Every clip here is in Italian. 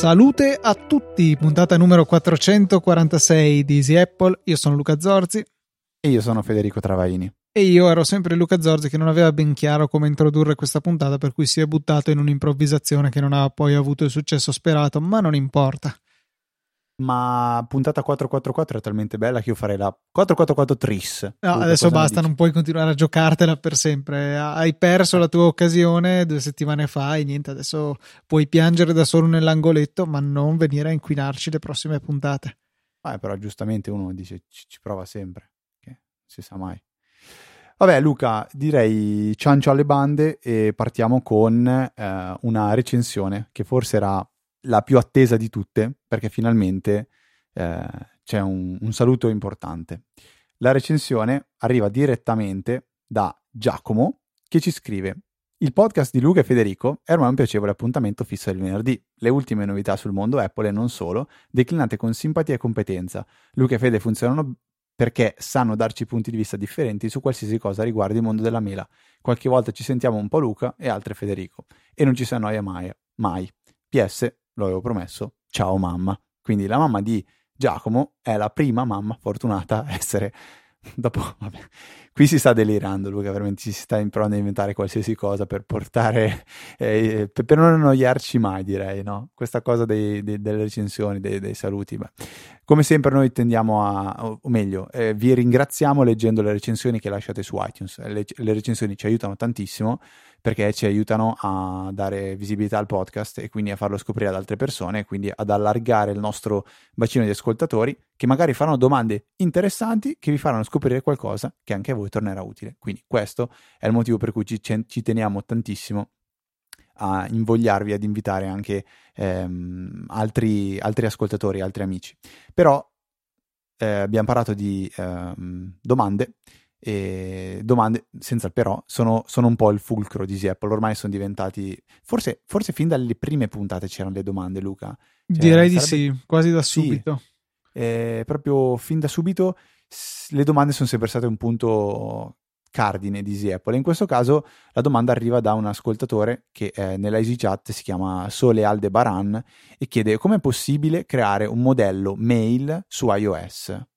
Salute a tutti, puntata numero 446 di Easy Apple. Io sono Luca Zorzi. E io sono Federico Travaini. E io ero sempre Luca Zorzi che non aveva ben chiaro come introdurre questa puntata, per cui si è buttato in un'improvvisazione che non ha poi avuto il successo sperato, ma non importa ma puntata 444 è talmente bella che io farei la 444 tris. No, adesso basta, non puoi continuare a giocartela per sempre. Hai perso la tua occasione due settimane fa e niente, adesso puoi piangere da solo nell'angoletto, ma non venire a inquinarci le prossime puntate. Ah, però giustamente uno dice ci, ci prova sempre, che non si sa mai. Vabbè Luca, direi ciancio alle bande e partiamo con eh, una recensione che forse era la più attesa di tutte, perché finalmente eh, c'è un, un saluto importante. La recensione arriva direttamente da Giacomo che ci scrive il podcast di Luca e Federico è ormai un piacevole appuntamento fisso del venerdì. Le ultime novità sul mondo Apple e non solo, declinate con simpatia e competenza. Luca e Fede funzionano perché sanno darci punti di vista differenti su qualsiasi cosa riguarda il mondo della mela. Qualche volta ci sentiamo un po' Luca e altre Federico. E non ci si annoia mai. mai. PS, lo avevo promesso, ciao mamma. Quindi la mamma di Giacomo è la prima mamma fortunata a essere dopo, vabbè, qui si sta delirando Luca, veramente si sta provando a inventare qualsiasi cosa per portare, eh, per, non annoiarci mai direi, no? Questa cosa dei, dei, delle recensioni, dei, dei saluti, beh. come sempre noi tendiamo a, o meglio, eh, vi ringraziamo leggendo le recensioni che lasciate su iTunes, le, le recensioni ci aiutano tantissimo perché ci aiutano a dare visibilità al podcast e quindi a farlo scoprire ad altre persone e quindi ad allargare il nostro bacino di ascoltatori che magari faranno domande interessanti che vi faranno scoprire qualcosa che anche a voi tornerà utile. Quindi questo è il motivo per cui ci, ci teniamo tantissimo a invogliarvi ad invitare anche ehm, altri, altri, ascoltatori, altri amici. Però eh, abbiamo parlato di ehm, domande e domande, senza il però, sono, sono, un po' il fulcro di Easy Apple. Ormai sono diventati. Forse, forse fin dalle prime puntate c'erano le domande, Luca. Cioè, Direi di sì, quasi da subito. Sì, eh, proprio fin da subito le domande sono sempre state un punto cardine di Easy Apple. In questo caso la domanda arriva da un ascoltatore che eh, nella EasyChat si chiama Sole Aldebaran e chiede come è possibile creare un modello mail su iOS.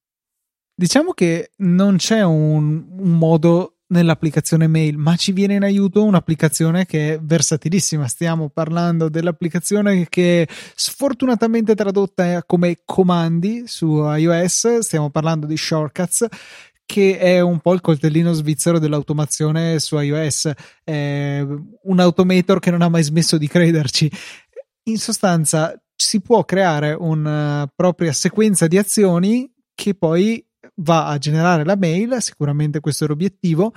Diciamo che non c'è un, un modo nell'applicazione mail, ma ci viene in aiuto un'applicazione che è versatilissima. Stiamo parlando dell'applicazione che sfortunatamente tradotta come comandi su iOS, stiamo parlando di Shortcuts che è un po' il coltellino svizzero dell'automazione su iOS, è un automator che non ha mai smesso di crederci. In sostanza si può creare una propria sequenza di azioni che poi va a generare la mail, sicuramente questo è l'obiettivo,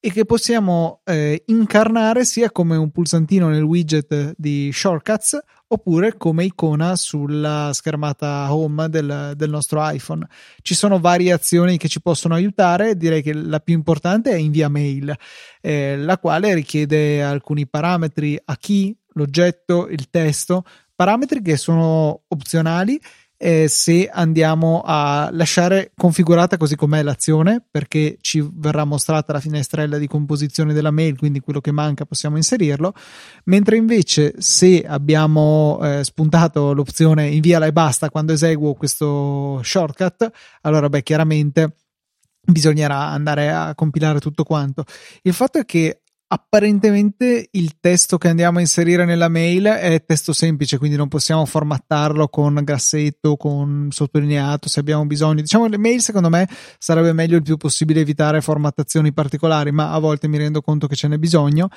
e che possiamo eh, incarnare sia come un pulsantino nel widget di Shortcuts oppure come icona sulla schermata home del, del, nostro iPhone. Ci sono varie azioni che ci possono aiutare, direi che la più importante è invia mail, eh, la quale richiede alcuni parametri a chi, l'oggetto, il testo, parametri che sono opzionali eh, se andiamo a lasciare configurata così com'è l'azione perché ci verrà mostrata la finestrella di composizione della mail quindi quello che manca possiamo inserirlo. Mentre invece se abbiamo eh, spuntato l'opzione inviala e basta quando eseguo questo shortcut allora beh chiaramente bisognerà andare a compilare tutto quanto. Il fatto è che apparentemente il testo che andiamo a inserire nella mail è testo semplice, quindi non possiamo formattarlo con grassetto, con sottolineato se abbiamo bisogno. Diciamo le mail secondo me sarebbe meglio il più possibile evitare formattazioni particolari, ma a volte mi rendo conto che ce n'è bisogno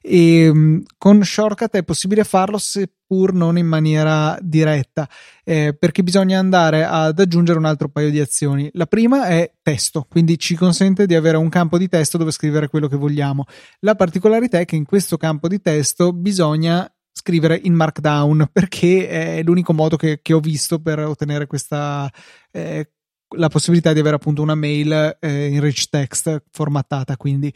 e ehm, con Shortcut è possibile farlo se pur non in maniera diretta, eh, perché bisogna andare ad aggiungere un altro paio di azioni. La prima è testo, quindi ci consente di avere un campo di testo dove scrivere quello che vogliamo. La particolarità è che in questo campo di testo bisogna scrivere in Markdown perché è l'unico modo che, che ho visto per ottenere questa eh, la possibilità di avere appunto una mail eh, in rich text formattata quindi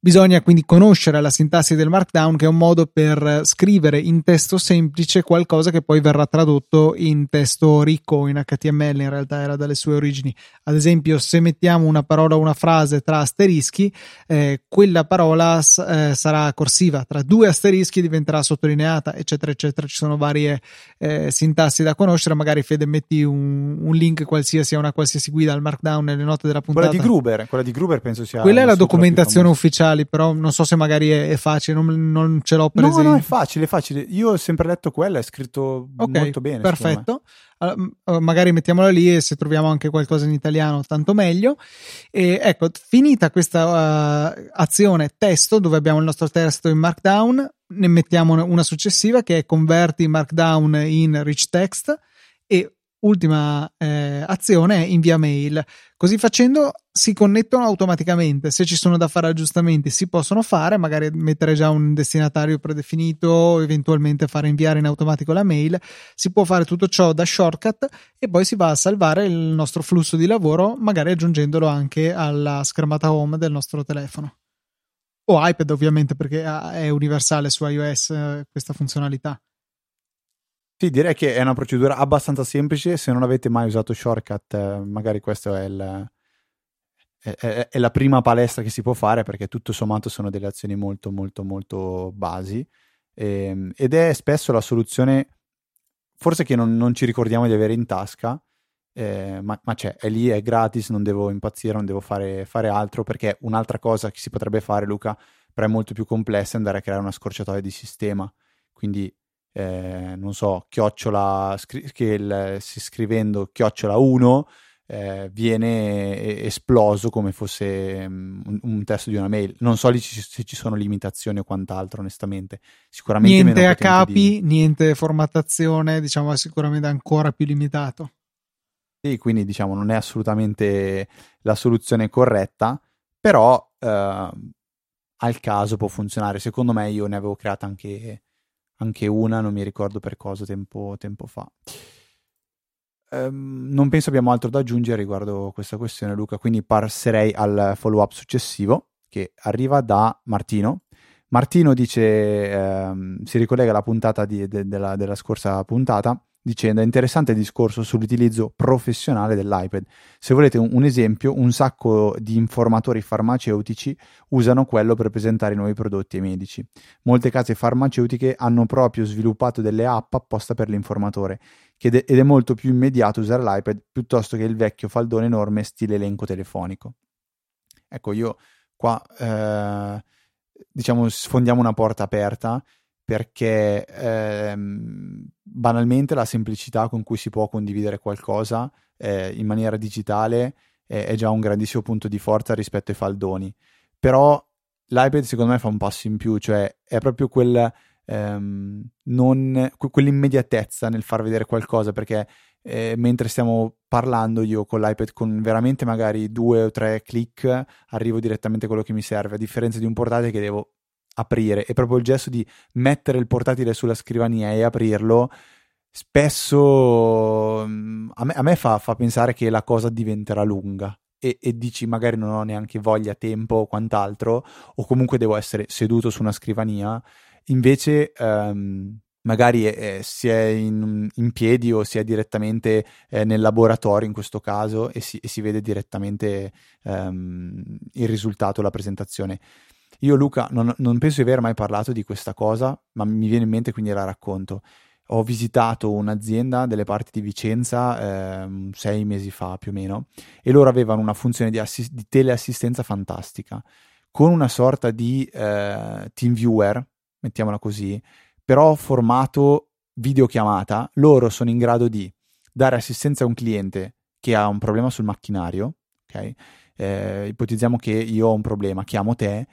Bisogna quindi conoscere la sintassi del Markdown, che è un modo per scrivere in testo semplice qualcosa che poi verrà tradotto in testo ricco, in HTML, in realtà era dalle sue origini. Ad esempio, se mettiamo una parola o una frase tra asterischi, eh, quella parola eh, sarà corsiva, tra due asterischi diventerà sottolineata, eccetera, eccetera. Ci sono varie eh, sintassi da conoscere. Magari Fede metti un, un, link qualsiasi a una qualsiasi guida al Markdown nelle note della puntata. Quella di Gruber, quella di Gruber penso sia. Quella è la documentazione ufficiale però non so se magari è, è facile, non, non, ce l'ho presente. No, no, è facile, è facile. Io ho sempre letto quella, è scritto okay, molto bene. Perfetto. Uh, magari mettiamola lì e se troviamo anche qualcosa in italiano, tanto meglio. E ecco, finita questa uh, azione testo, dove abbiamo il nostro testo in Markdown, ne mettiamo una successiva che è converti Markdown in rich text e ultima eh, azione è invia mail. Così facendo si connettono automaticamente. Se ci sono da fare aggiustamenti, si possono fare, magari mettere già un destinatario predefinito, eventualmente fare inviare in automatico la mail. Si può fare tutto ciò da shortcut e poi si va a salvare il nostro flusso di lavoro, magari aggiungendolo anche alla schermata home del nostro telefono. O iPad, ovviamente, perché è universale su iOS eh, questa funzionalità. Sì, direi che è una procedura abbastanza semplice. Se non avete mai usato Shortcut, eh, magari questa è, è, è, la prima palestra che si può fare perché tutto sommato sono delle azioni molto, molto, molto basi. Ehm, ed è spesso la soluzione, forse che non, non ci ricordiamo di avere in tasca, eh, ma, ma, c'è, è lì, è gratis, non devo impazzire, non devo fare, fare altro perché un'altra cosa che si potrebbe fare, Luca, però è molto più complessa, è andare a creare una scorciatoia di sistema. Quindi eh, non so, chiocciola, scri- che il, scrivendo chiocciola 1 eh, viene esploso come fosse um, un, un, testo di una mail. Non so se ci sono limitazioni o quant'altro, onestamente. Sicuramente niente a capi, di... niente formattazione, diciamo, è sicuramente ancora più limitato. Quindi diciamo non è assolutamente la soluzione corretta, però eh, al caso può funzionare. Secondo me io ne avevo creata anche anche una, non mi ricordo per cosa, tempo, tempo fa. Um, non penso abbiamo altro da aggiungere riguardo questa questione, Luca, quindi passerei al follow up successivo che arriva da Martino. Martino dice, um, si ricollega alla puntata di, de, della, della scorsa puntata dicendo è interessante il discorso sull'utilizzo professionale dell'iPad. Se volete un, esempio, un sacco di informatori farmaceutici usano quello per presentare nuovi prodotti ai medici. Molte case farmaceutiche hanno proprio sviluppato delle app apposta per l'informatore ed è molto più immediato usare l'iPad piuttosto che il vecchio faldone enorme stile elenco telefonico. Ecco, io qua eh, diciamo sfondiamo una porta aperta perché ehm, banalmente la semplicità con cui si può condividere qualcosa eh, in maniera digitale è, è, già un grandissimo punto di forza rispetto ai faldoni. Però l'iPad secondo me fa un passo in più, cioè è proprio quel, ehm, non, quell'immediatezza nel far vedere qualcosa, perché eh, mentre stiamo parlando io con l'iPad con veramente magari due o tre clic arrivo direttamente a quello che mi serve, a differenza di un portatile che devo aprire e proprio il gesto di mettere il portatile sulla scrivania e aprirlo spesso mm, a me, a me fa, fa, pensare che la cosa diventerà lunga e, e, dici magari non ho neanche voglia, tempo o quant'altro o comunque devo essere seduto su una scrivania. Invece um, magari eh, si è in, in, piedi o si è direttamente eh, nel laboratorio in questo caso e si, e si vede direttamente um, il risultato, la presentazione io, Luca, non, non, penso di aver mai parlato di questa cosa, ma mi viene in mente quindi la racconto. Ho visitato un'azienda delle parti di Vicenza eh, sei mesi fa più o meno e loro avevano una funzione di, assist- di teleassistenza fantastica con una sorta di eh, team viewer, mettiamola così, però formato videochiamata. Loro sono in grado di dare assistenza a un cliente che ha un problema sul macchinario, ok? Eh, ipotizziamo che io ho un problema, chiamo te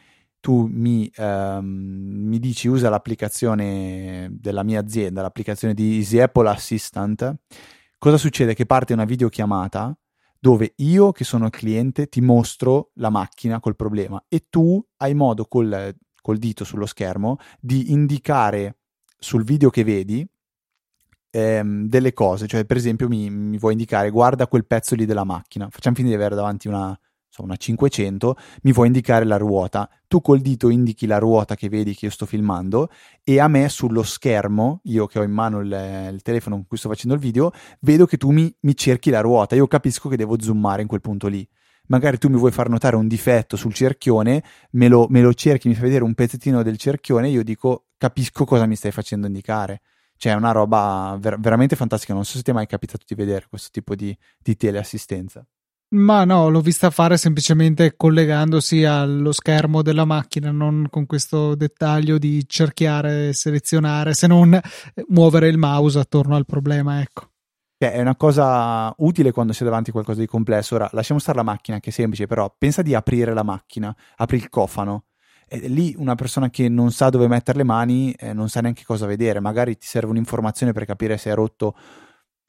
tu mi, ehm, mi, dici usa l'applicazione della mia azienda, l'applicazione di Easy Apple Assistant, cosa succede? Che parte una videochiamata dove io che sono il cliente ti mostro la macchina col problema e tu hai modo col, col dito sullo schermo di indicare sul video che vedi ehm, delle cose, cioè per esempio mi, mi vuoi indicare guarda quel pezzo lì della macchina, facciamo finire di avere davanti una una 500, mi vuoi indicare la ruota. Tu col dito indichi la ruota che vedi che io sto filmando e a me sullo schermo, io che ho in mano il, il telefono con cui sto facendo il video, vedo che tu mi, mi cerchi la ruota. Io capisco che devo zoomare in quel punto lì magari tu mi vuoi far notare un difetto sul cerchione, me lo, me lo, cerchi, mi fai vedere un pezzettino del cerchione, io dico capisco cosa mi stai facendo indicare. Cioè è una roba ver- veramente fantastica, non so se ti è mai capitato di vedere questo tipo di, di teleassistenza. Ma no, l'ho vista fare semplicemente collegandosi allo schermo della macchina, non con questo dettaglio di cerchiare, selezionare, se non muovere il mouse attorno al problema, ecco. è una cosa utile quando si davanti a qualcosa di complesso. Ora, lasciamo stare la macchina, che è semplice, però pensa di aprire la macchina, apri il cofano. E lì una persona che non sa dove mettere le mani eh, non sa neanche cosa vedere. Magari ti serve un'informazione per capire se è rotto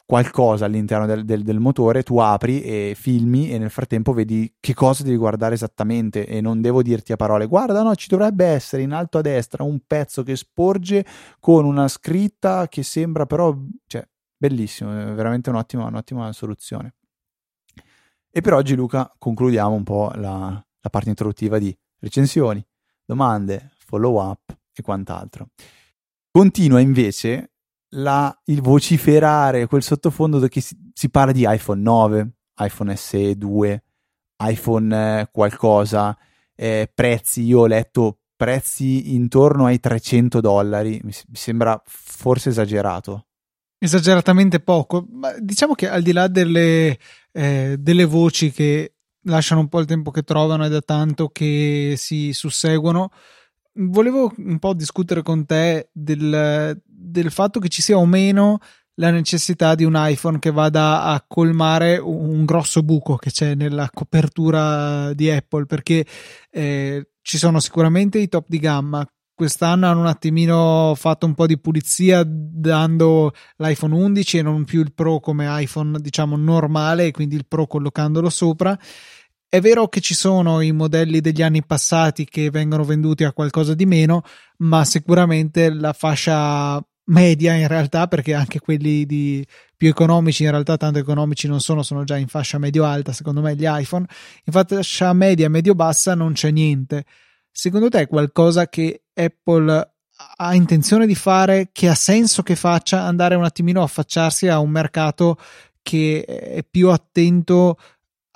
qualcosa all'interno del, del, del, motore, tu apri e filmi e nel frattempo vedi che cosa devi guardare esattamente e non devo dirti a parole guarda no ci dovrebbe essere in alto a destra un pezzo che sporge con una scritta che sembra però cioè bellissimo, è veramente un'ottima, un'ottima soluzione e per oggi Luca concludiamo un po' la, la parte introduttiva di recensioni, domande, follow up e quant'altro. Continua invece la, il vociferare, quel sottofondo che si, si, parla di iPhone 9, iPhone SE 2, iPhone eh, qualcosa, eh, prezzi, io ho letto prezzi intorno ai 300 dollari, mi, mi sembra forse esagerato. Esageratamente poco, ma diciamo che al di là delle, eh, delle voci che lasciano un po' il tempo che trovano e da tanto che si susseguono, volevo un po' discutere con te del, del fatto che ci sia o meno la necessità di un iPhone che vada a colmare un grosso buco che c'è nella copertura di Apple perché eh, ci sono sicuramente i top di gamma. Quest'anno hanno un attimino fatto un po' di pulizia dando l'iPhone 11 e non più il Pro come iPhone diciamo normale e quindi il Pro collocandolo sopra è vero che ci sono i modelli degli anni passati che vengono venduti a qualcosa di meno, ma sicuramente la fascia media in realtà, perché anche quelli di più economici in realtà tanto economici non sono, sono già in fascia medio-alta, secondo me gli iPhone, in fascia media medio-bassa non c'è niente. Secondo te è qualcosa che Apple ha intenzione di fare, che ha senso che faccia andare un attimino a affacciarsi a un mercato che è più attento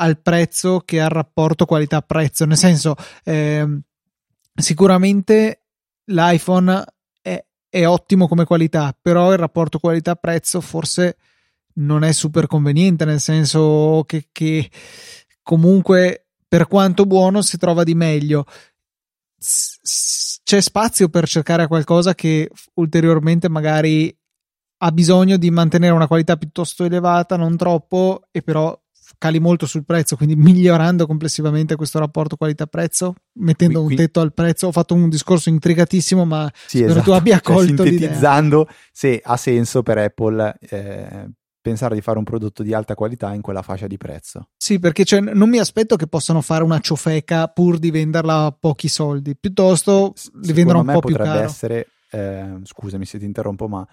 al prezzo che al rapporto qualità-prezzo. Nel senso, eh, sicuramente l'iPhone è, è, ottimo come qualità, però il rapporto qualità-prezzo forse non è super conveniente, nel senso che, che comunque per quanto buono si trova di meglio. C'è spazio per cercare qualcosa che ulteriormente magari ha bisogno di mantenere una qualità piuttosto elevata, non troppo, e però cali molto sul prezzo, quindi migliorando complessivamente questo rapporto qualità-prezzo, mettendo qui, un tetto al prezzo. Ho fatto un discorso intrigatissimo, ma sì, spero esatto. tu abbia cioè, colto cioè, sintetizzando se ha senso per Apple eh, pensare di fare un prodotto di alta qualità in quella fascia di prezzo. Sì, perché cioè, non mi aspetto che possano fare una ciofeca pur di venderla a pochi soldi, piuttosto li vendono un po' più caro. potrebbe essere, eh, scusami se ti interrompo, ma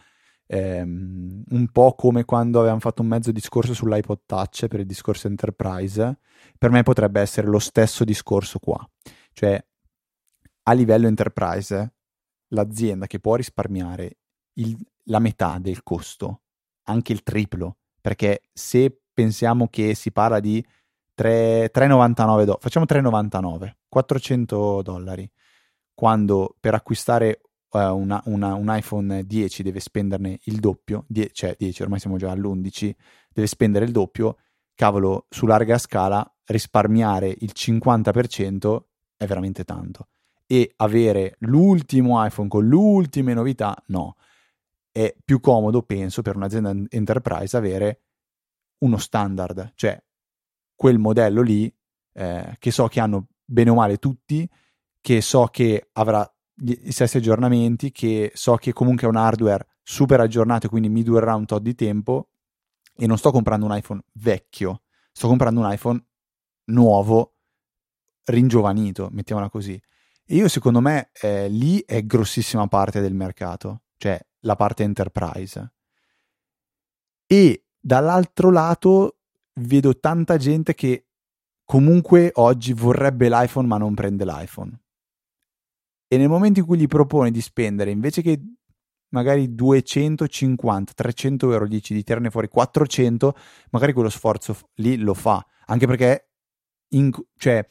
ehm, un po' come quando avevamo fatto un mezzo discorso sull'iPod Touch per il discorso enterprise, per me potrebbe essere lo stesso discorso qua. Cioè, a livello enterprise, l'azienda che può risparmiare il, la metà del costo, anche il triplo, perché se pensiamo che si parla di 3, 3,99 do- facciamo 3,99 400 dollari quando per acquistare una, una, un iPhone 10 deve spenderne il doppio, die- cioè 10, ormai siamo già all'11, deve spendere il doppio, cavolo, su larga scala risparmiare il 50% è veramente tanto. E avere l'ultimo iPhone con le ultime novità, no. È più comodo, penso, per un'azienda enterprise avere uno standard, cioè quel modello lì eh, che so che hanno bene o male tutti, che so che avrà gli stessi aggiornamenti, che so che comunque è un hardware super aggiornato e quindi mi durerà un tot di tempo e non sto comprando un iPhone vecchio, sto comprando un iPhone nuovo, ringiovanito, mettiamola così. E io secondo me eh, lì è grossissima parte del mercato, cioè la parte enterprise. E dall'altro lato vedo tanta gente che comunque oggi vorrebbe l'iPhone ma non prende l'iPhone. E nel momento in cui gli propone di spendere invece che magari 250, 300 euro, dici di tirarne fuori 400, magari quello sforzo lì lo fa. Anche perché, in, cioè,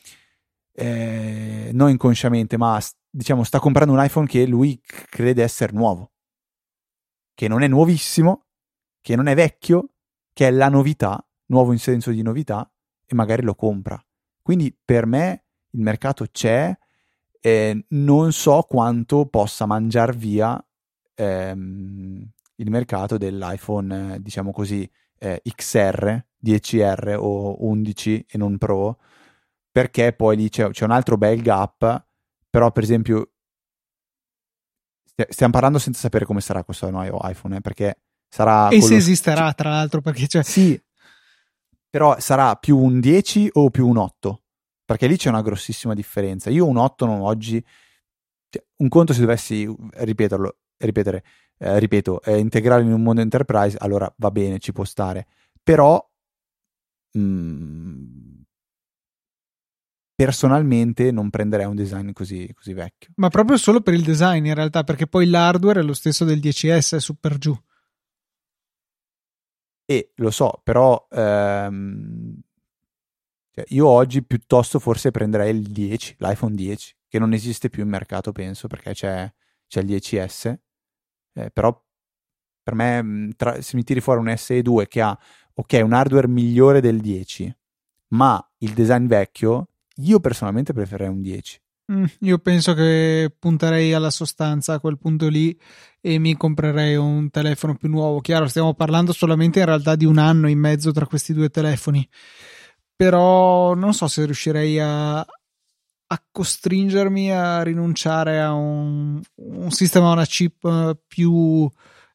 eh, non inconsciamente, ma diciamo sta comprando un iPhone che lui crede essere nuovo, che non è nuovissimo, che non è vecchio, che è la novità, nuovo in senso di novità, e magari lo compra. Quindi per me il mercato c'è, eh, non so quanto possa mangiare via ehm, il mercato dell'iPhone, eh, diciamo così, eh, XR, 10R o 11 e non Pro, perché poi lì c'è, c'è un altro bel gap, però per esempio stiamo parlando senza sapere come sarà questo nuovo iPhone, eh, perché sarà... E se esisterà, tra l'altro, perché c'è... Sì, però sarà più un 10 o più un 8? Perché lì c'è una grossissima differenza. Io un 8 non oggi... Cioè, un conto se dovessi ripeterlo, ripetere, eh, ripeto, eh, integrarlo in un mondo enterprise, allora va bene, ci può stare. Però mh, mm, personalmente non prenderei un design così, così, vecchio. Ma proprio solo per il design in realtà, perché poi l'hardware è lo stesso del 10S, è super giù. E lo so, però ehm, cioè io oggi piuttosto forse prenderei il 10, l'iPhone 10, che non esiste più in mercato, penso, perché c'è, c'è il 10S. Eh, però per me, tra, se mi tiri fuori un SE2 che ha, ok, un hardware migliore del 10, ma il design vecchio, io personalmente preferirei un 10. Mm, io penso che punterei alla sostanza a quel punto lì e mi comprerei un telefono più nuovo. Chiaro, stiamo parlando solamente in realtà di un anno in mezzo tra questi due telefoni, però non so se riuscirei a, a costringermi a rinunciare a un, un sistema, una chip eh, più,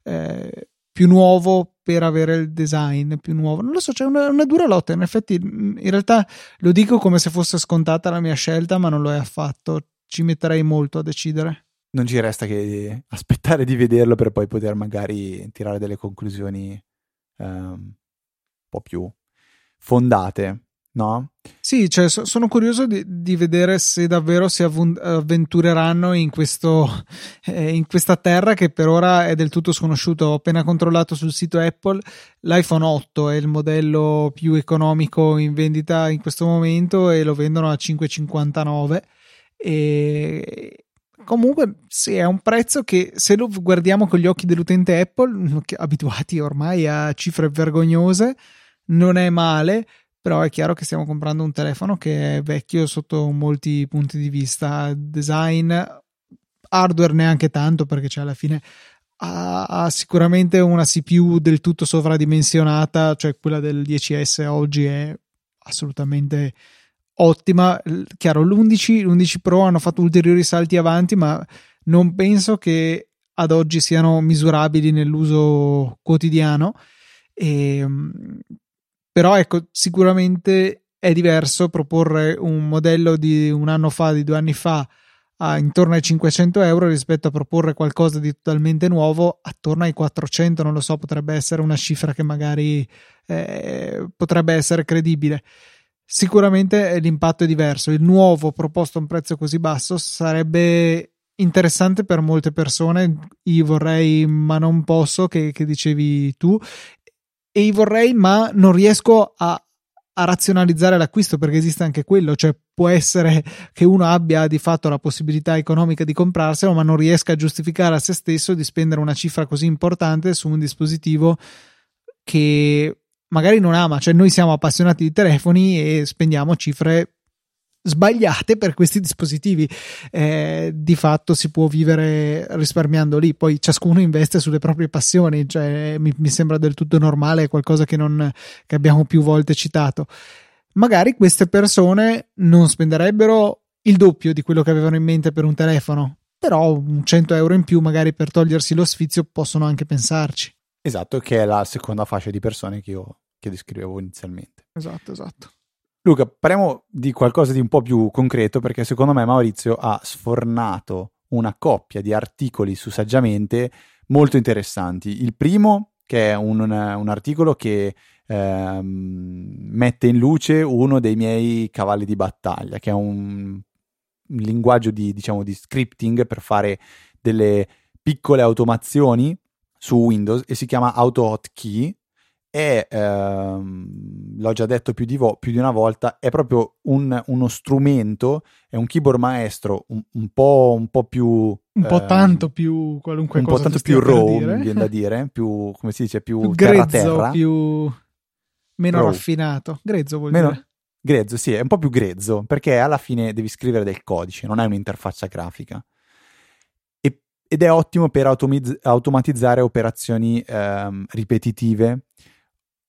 eh, più nuovo per avere il design più nuovo. Non lo so, c'è una, una, dura lotta. In effetti, in realtà lo dico come se fosse scontata la mia scelta, ma non lo è affatto. Ci metterei molto a decidere. Non ci resta che aspettare di vederlo per poi poter magari tirare delle conclusioni um, un po' più fondate no? Sì, cioè, so, sono curioso di, di, vedere se davvero si avventureranno in, questo, eh, in questa terra che per ora è del tutto sconosciuta. Ho appena controllato sul sito Apple, l'iPhone 8 è il modello più economico in vendita in questo momento e lo vendono a 5,59 e comunque sì, è un prezzo che se lo guardiamo con gli occhi dell'utente Apple, abituati ormai a cifre vergognose, non è male però è chiaro che stiamo comprando un telefono che è vecchio sotto molti punti di vista, design, hardware neanche tanto perché c'è alla fine ha, ha, sicuramente una CPU del tutto sovradimensionata, cioè quella del 10S oggi è assolutamente ottima. Chiaro, l'11, l'11 Pro hanno fatto ulteriori salti avanti, ma non penso che ad oggi siano misurabili nell'uso quotidiano. E però ecco, sicuramente è diverso proporre un modello di un anno fa, di due anni fa, a intorno ai 500 euro rispetto a proporre qualcosa di totalmente nuovo attorno ai 400, non lo so, potrebbe essere una cifra che magari eh, potrebbe essere credibile. Sicuramente l'impatto è diverso. Il nuovo proposto a un prezzo così basso sarebbe interessante per molte persone. Io vorrei, ma non posso, che, che dicevi tu, e vorrei, ma non riesco a, a razionalizzare l'acquisto perché esiste anche quello, cioè può essere che uno abbia di fatto la possibilità economica di comprarselo, ma non riesca a giustificare a se stesso di spendere una cifra così importante su un dispositivo che magari non ama, cioè noi siamo appassionati di telefoni e spendiamo cifre sbagliate per questi dispositivi. Eh, di fatto si può vivere risparmiando lì, poi ciascuno investe sulle proprie passioni, cioè mi, mi sembra del tutto normale, è qualcosa che, non, che abbiamo più volte citato. Magari queste persone non spenderebbero il doppio di quello che avevano in mente per un telefono, però un 100 euro in più magari per togliersi lo sfizio possono anche pensarci. Esatto, che è la seconda fascia di persone che io che descrivevo inizialmente. Esatto, esatto. Luca, parliamo di qualcosa di un po' più concreto perché secondo me Maurizio ha sfornato una coppia di articoli su Saggiamente molto interessanti. Il primo, che è un, un articolo che ehm, mette in luce uno dei miei cavalli di battaglia, che è un, un linguaggio di, diciamo, di scripting per fare delle piccole automazioni su Windows e si chiama AutoHotkey e ehm, l'ho già detto più di, vo- più di, una volta, è proprio un, uno strumento, è un keyboard maestro un, un, po', un po', più... Un po' ehm, tanto più qualunque un cosa. Un po' tanto più raw, viene da dire, più, come si dice, più, più grezzo, terra-terra. più... meno raw. raffinato. Grezzo vuol meno... dire. Grezzo, sì, è un po' più grezzo, perché alla fine devi scrivere del codice, non è un'interfaccia grafica ed è ottimo per automatizzare operazioni ehm, ripetitive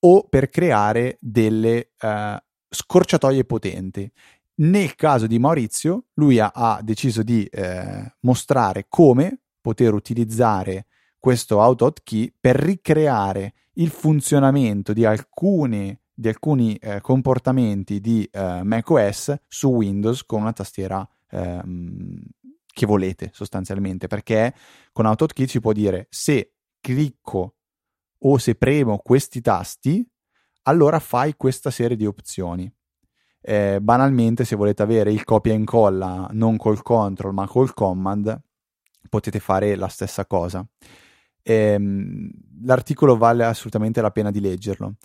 o per creare delle uh, scorciatoie potenti. Nel caso di Maurizio, lui ha, ha deciso di eh, mostrare come poter utilizzare questo AutoHotkey per ricreare il funzionamento di, alcune, di alcuni eh, comportamenti di eh, macOS su Windows con una tastiera ehm, che volete sostanzialmente, perché con AutoHotkey ci può dire se clicco o se premo questi tasti, allora fai questa serie di opzioni. Eh, banalmente, se volete avere il copia e incolla non col control ma col command, potete fare la stessa cosa. Eh, l'articolo vale assolutamente la pena di leggerlo.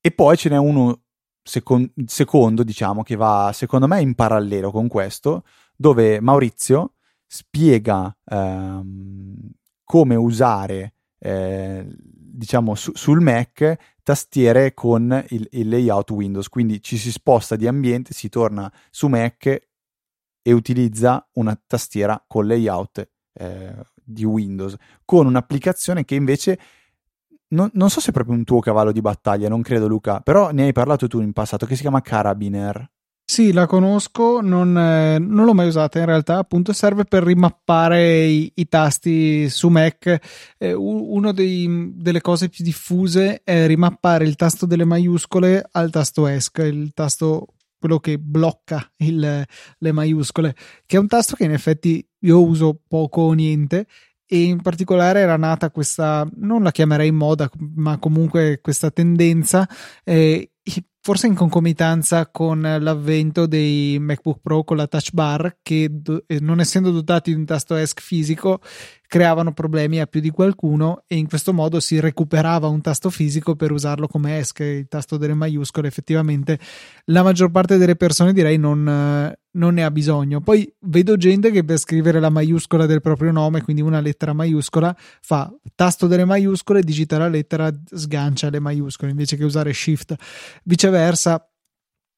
E poi ce n'è uno secon- secondo, diciamo, che va secondo me in parallelo con questo, dove Maurizio spiega ehm, come usare eh, diciamo su, sul Mac tastiere con il, il, layout Windows, quindi ci si sposta di ambiente, si torna su Mac e utilizza una tastiera con layout eh, di Windows, con un'applicazione che invece non, non, so se è proprio un tuo cavallo di battaglia, non credo Luca, però ne hai parlato tu in passato, che si chiama Carabiner. Sì, la conosco, non, eh, non, l'ho mai usata in realtà, appunto serve per rimappare i, i tasti su Mac. Eh, una delle cose più diffuse è rimappare il tasto delle maiuscole al tasto ESC, il tasto quello che blocca il, le maiuscole, che è un tasto che in effetti io uso poco o niente e in particolare era nata questa, non la chiamerei moda, ma comunque questa tendenza eh, forse in concomitanza con l'avvento dei MacBook Pro con la touch bar che eh, non essendo dotati di un tasto ESC fisico creavano problemi a più di qualcuno e in questo modo si recuperava un tasto fisico per usarlo come ESC, il tasto delle maiuscole. Effettivamente la maggior parte delle persone direi non, non ne ha bisogno. Poi vedo gente che per scrivere la maiuscola del proprio nome, quindi una lettera maiuscola, fa tasto delle maiuscole, digita la lettera, sgancia le maiuscole invece che usare shift. Viceversa,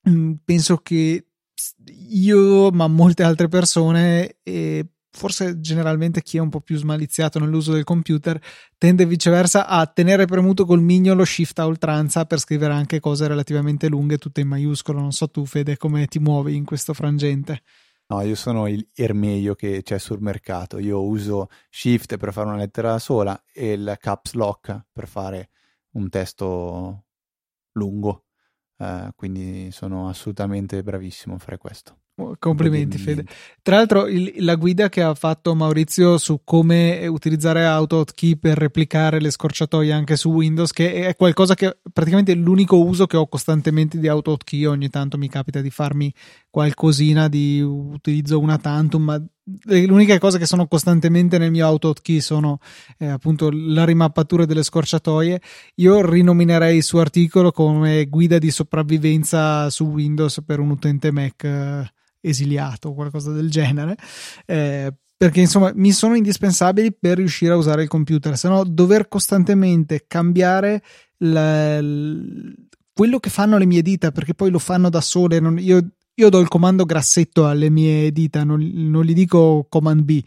mm, penso che io, ma molte altre persone, eh, forse generalmente chi è un po' più smaliziato nell'uso del computer tende viceversa a tenere premuto col mignolo shift a oltranza per scrivere anche cose relativamente lunghe tutte in maiuscolo non so tu Fede come ti muovi in questo frangente No, io sono il ermeio che c'è sul mercato. Io uso Shift per fare una lettera sola e il Caps Lock per fare un testo lungo. Uh, quindi sono assolutamente bravissimo a fare questo. Complimenti Fede. Tra l'altro il, la guida che ha fatto Maurizio su come utilizzare AutoHotkey per replicare le scorciatoie anche su Windows, che è qualcosa che praticamente è l'unico uso che ho costantemente di AutoHotkey, ogni tanto mi capita di farmi qualcosina di utilizzo una tantum, ma le uniche cose che sono costantemente nel mio AutoHotkey sono eh, appunto la rimappatura delle scorciatoie. Io rinominerei il suo articolo come guida di sopravvivenza su Windows per un utente Mac. Eh, esiliato o qualcosa del genere. Eh, perché insomma mi sono indispensabili per riuscire a usare il computer, se no dover costantemente cambiare la, quello che fanno le mie dita, perché poi lo fanno da sole. Non, io, io, do il comando grassetto alle mie dita, non, non gli dico command B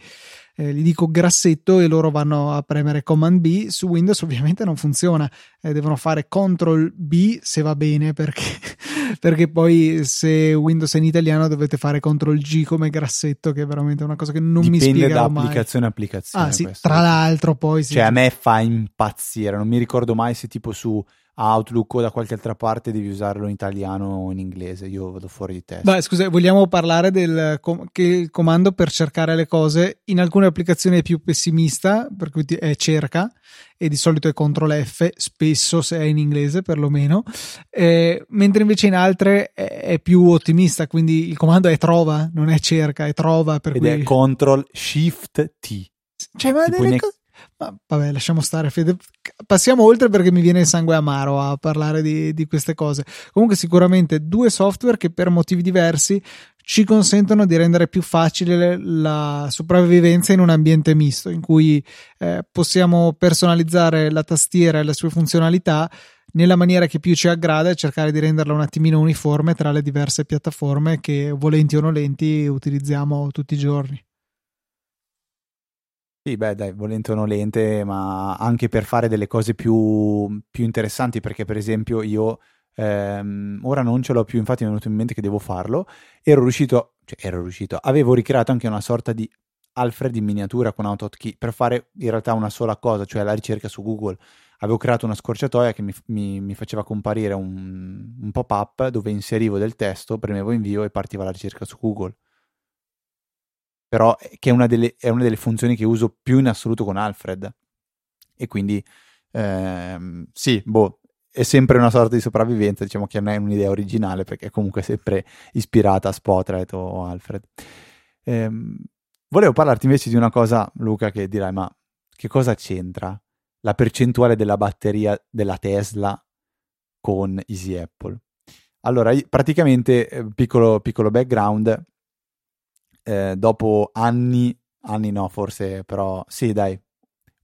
eh, gli dico grassetto e loro vanno a premere Command B. Su Windows ovviamente non funziona, eh, devono fare Ctrl B se va bene perché, perché poi se Windows è in italiano dovete fare Ctrl G come grassetto che è veramente una cosa che non Dipende mi spiega da mai. applicazione a applicazione. Ah sì, questo. tra l'altro poi sì. Cioè a me fa impazzire, non mi ricordo mai se tipo su Outlook o da qualche altra parte devi usarlo in italiano o in inglese. Io vado fuori di testa. Beh, scusa, vogliamo parlare del com- che il comando per cercare le cose in alcune applicazioni è più pessimista, per cui è cerca e di solito è CTRL F, spesso se è in inglese perlomeno, eh, mentre invece in altre è, è, più ottimista, quindi il comando è trova, non è cerca, è trova. Per Ed cui... è CTRL Shift T. Cioè, ma delle, co- ma vabbè, lasciamo stare, Fede. Passiamo oltre perché mi viene il sangue amaro a parlare di, di, queste cose. Comunque, sicuramente due software che per motivi diversi ci consentono di rendere più facile la sopravvivenza in un ambiente misto, in cui eh, possiamo personalizzare la tastiera e le sue funzionalità nella maniera che più ci aggrada e cercare di renderla un attimino uniforme tra le diverse piattaforme che, volenti o nolenti, utilizziamo tutti i giorni. Sì, beh, dai, volente o nolente, ma anche per fare delle cose più, più interessanti, perché per esempio io ehm, ora non ce l'ho più, infatti mi è venuto in mente che devo farlo, ero riuscito, cioè ero riuscito, avevo ricreato anche una sorta di Alfred in miniatura con AutoKey per fare in realtà una sola cosa, cioè la ricerca su Google. Avevo creato una scorciatoia che mi, mi, mi faceva comparire un, un pop-up dove inserivo del testo, premevo invio e partiva la ricerca su Google però che è una, delle, è una delle funzioni che uso più in assoluto con Alfred. E quindi, ehm, sì, boh, è sempre una sorta di sopravvivenza, diciamo che non è un'idea originale perché è comunque sempre ispirata a Spotlight o Alfred. Ehm, volevo parlarti invece di una cosa, Luca, che dirai, ma che cosa c'entra la percentuale della batteria della Tesla con Easy Apple? Allora, praticamente, eh, piccolo, piccolo background, eh, dopo anni, anni no, forse però sì, dai,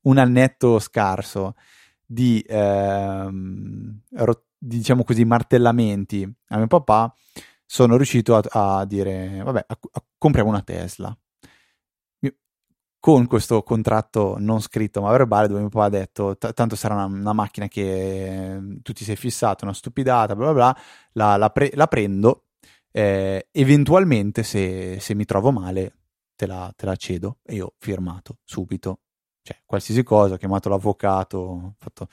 un annetto scarso di, ehm, ro- diciamo così, martellamenti a mio papà, sono riuscito a, a dire, vabbè, a, a, compriamo una Tesla. Con questo contratto non scritto ma verbale, dove mio papà ha detto: Tanto sarà una, una macchina che tu ti sei fissato, una stupidata, bla bla bla, la, la, pre- la prendo eh, eventualmente se, se, mi trovo male te la, te la cedo e io ho firmato subito, cioè qualsiasi cosa, ho chiamato l'avvocato, fatto...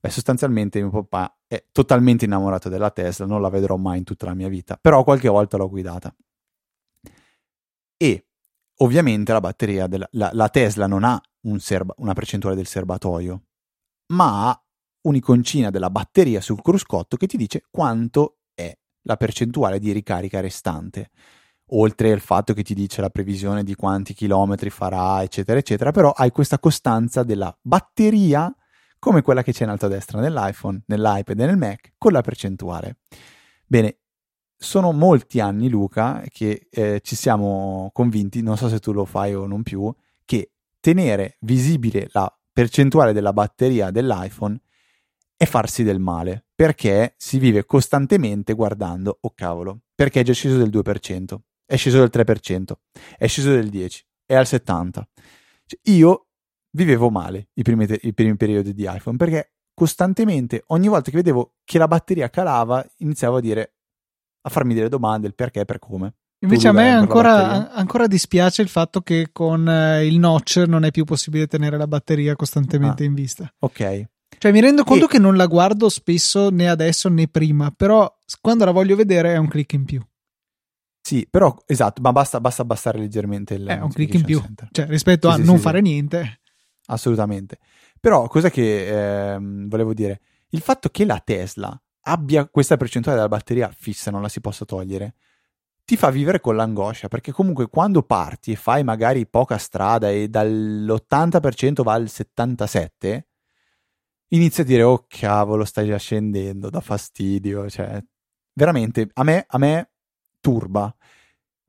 Beh, sostanzialmente mio papà è totalmente innamorato della Tesla, non la vedrò mai in tutta la mia vita, però qualche volta l'ho guidata. E ovviamente la batteria della la, la Tesla non ha un serba, una percentuale del serbatoio, ma ha un'iconcina della batteria sul cruscotto che ti dice quanto la percentuale di ricarica restante, oltre al fatto che ti dice la previsione di quanti chilometri farà, eccetera, eccetera, però hai questa costanza della batteria come quella che c'è in alto a destra nell'iPhone, nell'iPad e nel Mac, con la percentuale. Bene, sono molti anni, Luca, che eh, ci siamo convinti, non so se tu lo fai o non più, che tenere visibile la percentuale della batteria dell'iPhone è farsi del male, perché si vive costantemente guardando, oh cavolo, perché è già sceso del 2%, è sceso del 3%, è sceso del 10%, è al 70%. Cioè, io vivevo male i primi, te- i primi periodi di iPhone, perché costantemente, ogni volta che vedevo che la batteria calava, iniziavo a dire, a farmi delle domande, il perché, per come. Invece a me ancora, ancora, dispiace il fatto che con eh, il notch non è più possibile tenere la batteria costantemente ah, in vista. Ok. Cioè, mi rendo conto e... che non la guardo spesso né adesso né prima, però quando la voglio vedere è un click in più. Sì, però esatto, ma basta, basta abbassare leggermente il È un click in più, center. cioè rispetto sì, a sì, non sì, fare niente. Assolutamente. Però cosa che ehm, volevo dire? Il fatto che la Tesla abbia questa percentuale della batteria fissa, non la si possa togliere, ti fa vivere con l'angoscia, perché comunque quando parti e fai magari poca strada e dall'80% va al 77%, inizia a dire oh cavolo stai già scendendo, da fastidio, cioè veramente a me, a me turba.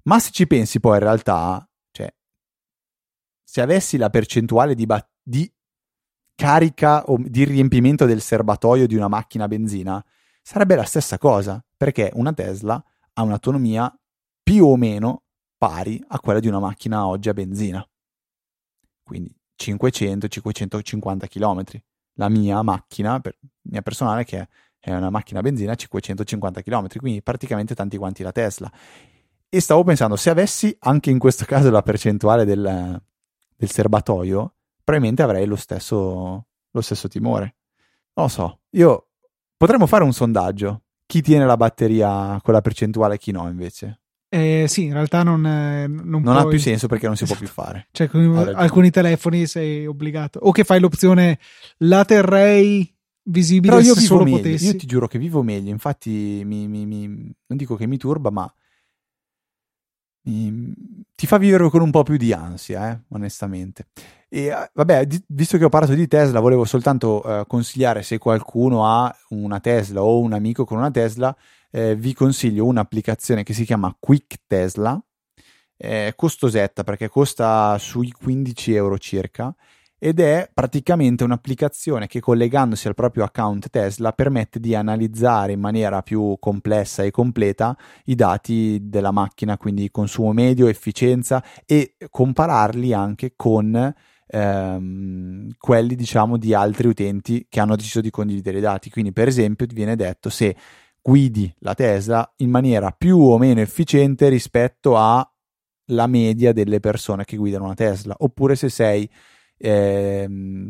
Ma se ci pensi poi in realtà, cioè, se avessi la percentuale di, ba- di carica o di riempimento del serbatoio di una macchina a benzina, sarebbe la stessa cosa, perché una Tesla ha un'autonomia più o meno pari a quella di una macchina oggi a benzina. Quindi 500-550 km la mia macchina, per, mia personale, che è una macchina a benzina a 550 km, quindi praticamente tanti quanti la Tesla. E stavo pensando, se avessi anche in questo caso la percentuale del, del serbatoio, probabilmente avrei lo stesso, lo stesso timore. Non lo so, io Potremmo fare un sondaggio. Chi tiene la batteria con la percentuale e chi no, invece? Eh, sì, in realtà non, eh, non, non ha più senso perché non si può più fare. Cioè, con alcuni telefoni sei obbligato. O che fai l'opzione la terrei visibile Però io se solo meglio. potessi. Io ti giuro che vivo meglio. Infatti, mi, mi, mi, non dico che mi turba, ma ti fa vivere con un po' più di ansia, eh, onestamente. E vabbè, di, visto che ho parlato di Tesla, volevo soltanto eh, consigliare se qualcuno ha una Tesla o un amico con una Tesla, eh, vi consiglio un'applicazione che si chiama Quick Tesla. È costosetta perché costa sui 15 euro circa ed è praticamente un'applicazione che collegandosi al proprio account Tesla permette di analizzare in maniera più complessa e completa i dati della macchina, quindi consumo medio, efficienza e compararli anche con ehm, quelli diciamo di altri utenti che hanno deciso di condividere i dati. Quindi per esempio viene detto se guidi la Tesla in maniera più o meno efficiente rispetto alla media delle persone che guidano una Tesla, oppure se sei eh,